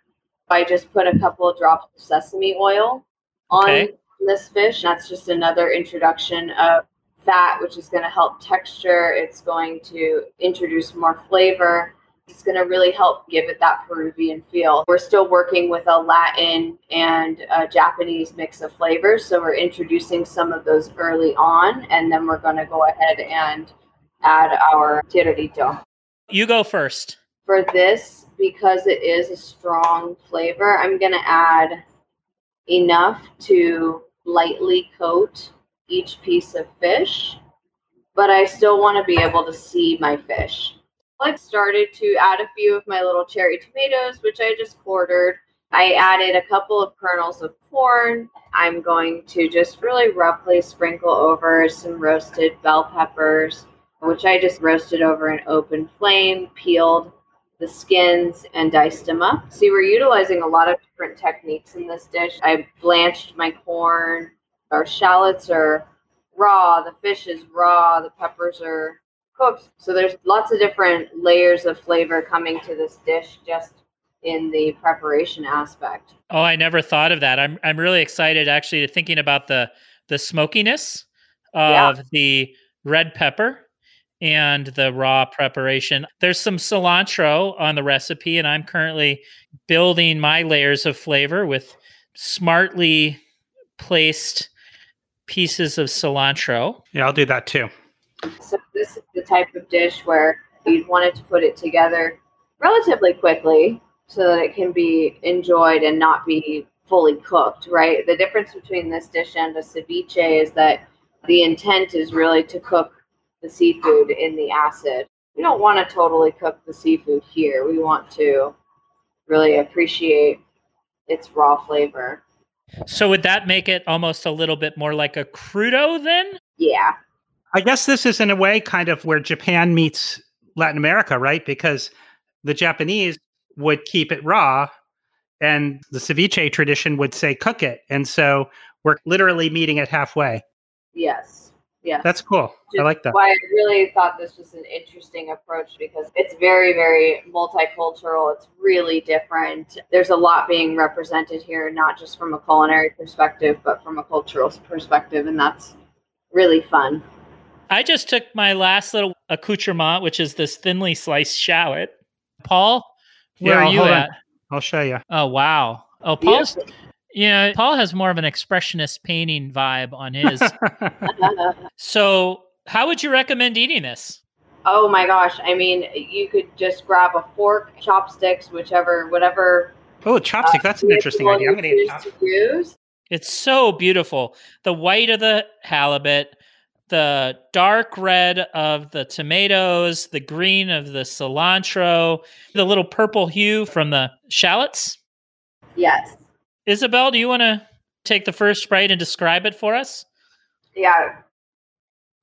by just put a couple of drops of sesame oil on Okay. this fish. That's just another introduction of fat, which is going to help texture. It's going to introduce more flavor. It's going to really help give it that Peruvian feel. We're still working with a Latin and a Japanese mix of flavors. So we're introducing some of those early on, and then we're going to go ahead and add our tiradito. You go first. For this, because it is a strong flavor, I'm going to add enough to lightly coat each piece of fish, but I still want to be able to see my fish. I started to add a few of my little cherry tomatoes, which I just quartered. I added a couple of kernels of corn. I'm going to just really roughly sprinkle over some roasted bell peppers, which I just roasted over an open flame, peeled the skins and diced them up. See, we're utilizing a lot of different techniques in this dish. I blanched my corn. Our shallots are raw, the fish is raw, the peppers are cooked. So there's lots of different layers of flavor coming to this dish just in the preparation aspect. Oh, I never thought of that. I'm I'm really excited actually to thinking about the the smokiness of the red pepper and the raw preparation. There's some cilantro on the recipe and I'm currently building my layers of flavor with smartly placed pieces of cilantro. Yeah, I'll do that too. So this is the type of dish where you'd want it to put it together relatively quickly so that it can be enjoyed and not be fully cooked, right? The difference between this dish and a ceviche is that the intent is really to cook the seafood in the acid. We don't want to totally cook the seafood here. We want to really appreciate its raw flavor. So would that make it almost a little bit more like a crudo then? Yeah. I guess this is in a way kind of where Japan meets Latin America, right? Because the Japanese would keep it raw and the ceviche tradition would say cook it. And so we're literally meeting it halfway. Yes. Yes. That's cool. I like that. Why I really thought this was an interesting approach because it's very, very multicultural. It's really different. There's a lot being represented here, not just from a culinary perspective, but from a cultural perspective, and that's really fun. I just took my last little accoutrement, which is this thinly sliced shallot. Paul, where Yeah, are you hold on. at? I'll show you. Oh wow. Oh, Paul's yeah. Paul has more of an expressionist painting vibe on his. [laughs] so, how would you recommend eating this? oh my gosh! I mean, you could just grab a fork, chopsticks, whichever, whatever. Oh, chopstick. Uh, That's an interesting idea. I'm going to eat choose to use. It's so beautiful. The white of the halibut, the dark red of the tomatoes, the green of the cilantro, the little purple hue from the shallots. Yes. Isabel, do you want to take the first bite and describe it for us? Yeah.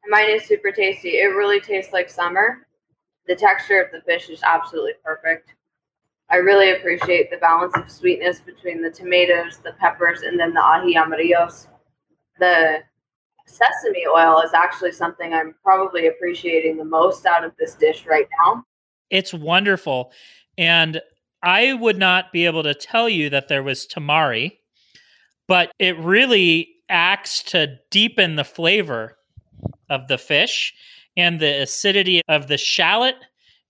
Mine is super tasty. It really tastes like summer. The texture of the fish is absolutely perfect. I really appreciate the balance of sweetness between the tomatoes, the peppers, and then the ají amarillos. The sesame oil is actually something I'm probably appreciating the most out of this dish right now. It's wonderful. And I would not be able to tell you that there was tamari but it really acts to deepen the flavor of the fish and the acidity of the shallot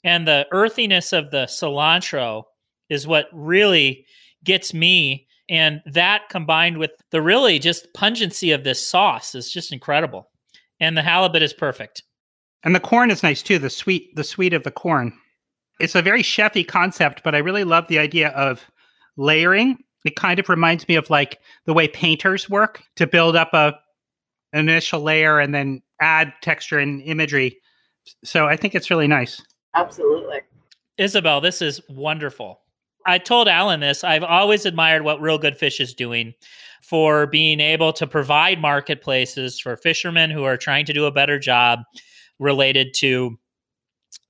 and the earthiness of the cilantro is what really gets me and that combined with the really just pungency of this sauce is just incredible. And the halibut is perfect. And the corn is nice too the sweet the sweet of the corn. It's a very chefy concept but i really love the idea of layering. It kind of reminds me of like the way painters work to build up a an initial layer and then add texture and imagery. So i think it's really nice. Absolutely. Isabel, this is wonderful. I told Alan this. I've always admired what Real Good Fish is doing for being able to provide marketplaces for fishermen who are trying to do a better job related to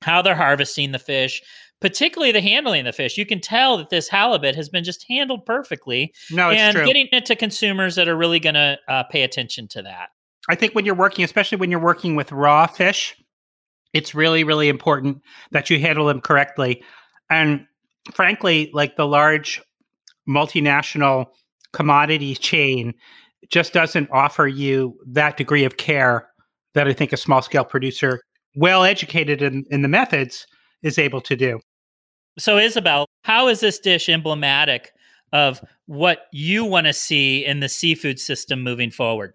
how they're harvesting the fish, particularly the handling of the fish. You can tell that this halibut has been just handled perfectly. No, it's and true. getting it to consumers that are really going to uh, pay attention to that. I think when you're working, especially when you're working with raw fish, it's really, really important that you handle them correctly. And frankly, like the large multinational commodity chain just doesn't offer you that degree of care that I think a small scale producer, well educated in, in the methods, is able to do. So, Isabel, how is this dish emblematic of what you want to see in the seafood system moving forward?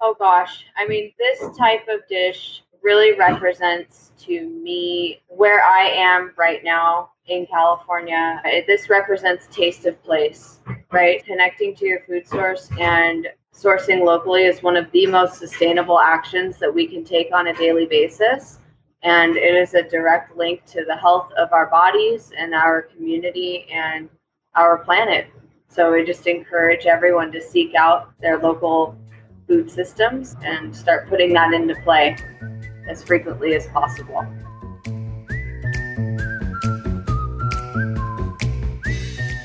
Oh gosh, I mean, this type of dish really represents to me where I am right now in California. This represents taste of place, right? Connecting to your food source and sourcing locally is one of the most sustainable actions that we can take on a daily basis. And it is a direct link to the health of our bodies and our community and our planet. So we just encourage everyone to seek out their local food systems and start putting that into play as frequently as possible.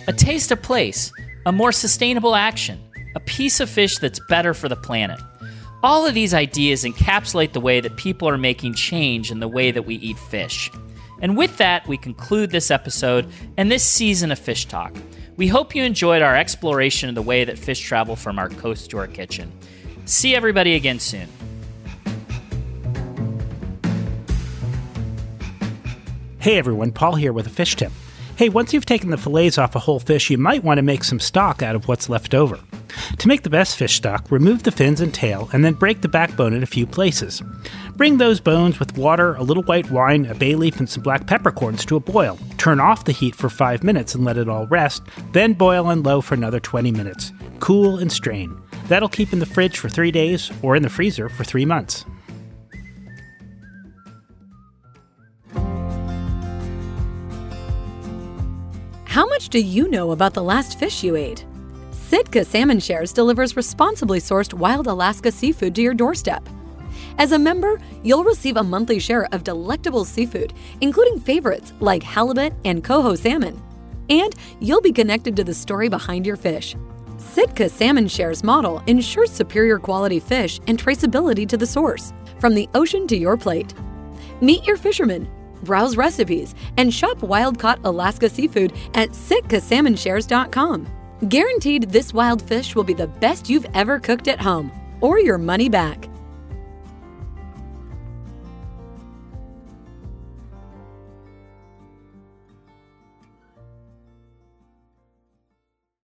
A taste of place, a more sustainable action, a piece of fish that's better for the planet. All of these ideas encapsulate the way that people are making change in the way that we eat fish. And with that, we conclude this episode and this season of Fish Talk. We hope you enjoyed our exploration of the way that fish travel from our coast to our kitchen. See everybody again soon. Hey everyone, Paul here with a fish tip. Hey, once you've taken the fillets off a whole fish, you might want to make some stock out of what's left over. To make the best fish stock, remove the fins and tail and then break the backbone in a few places. Bring those bones with water, a little white wine, a bay leaf, and some black peppercorns to a boil. Turn off the heat for 5 minutes and let it all rest, then boil on low for another 20 minutes. Cool and strain. That'll keep in the fridge for 3 days or in the freezer for 3 months. How much do you know about the last fish you ate? Sitka Salmon Shares delivers responsibly sourced wild Alaska seafood to your doorstep. As a member, you'll receive a monthly share of delectable seafood, including favorites like halibut and coho salmon. And you'll be connected to the story behind your fish. Sitka Salmon Shares model ensures superior quality fish and traceability to the source, from the ocean to your plate. Meet your fisherman, browse recipes, and shop wild caught Alaska seafood at SitkaSalmonShares.com. Guaranteed this wild fish will be the best you've ever cooked at home, or your money back.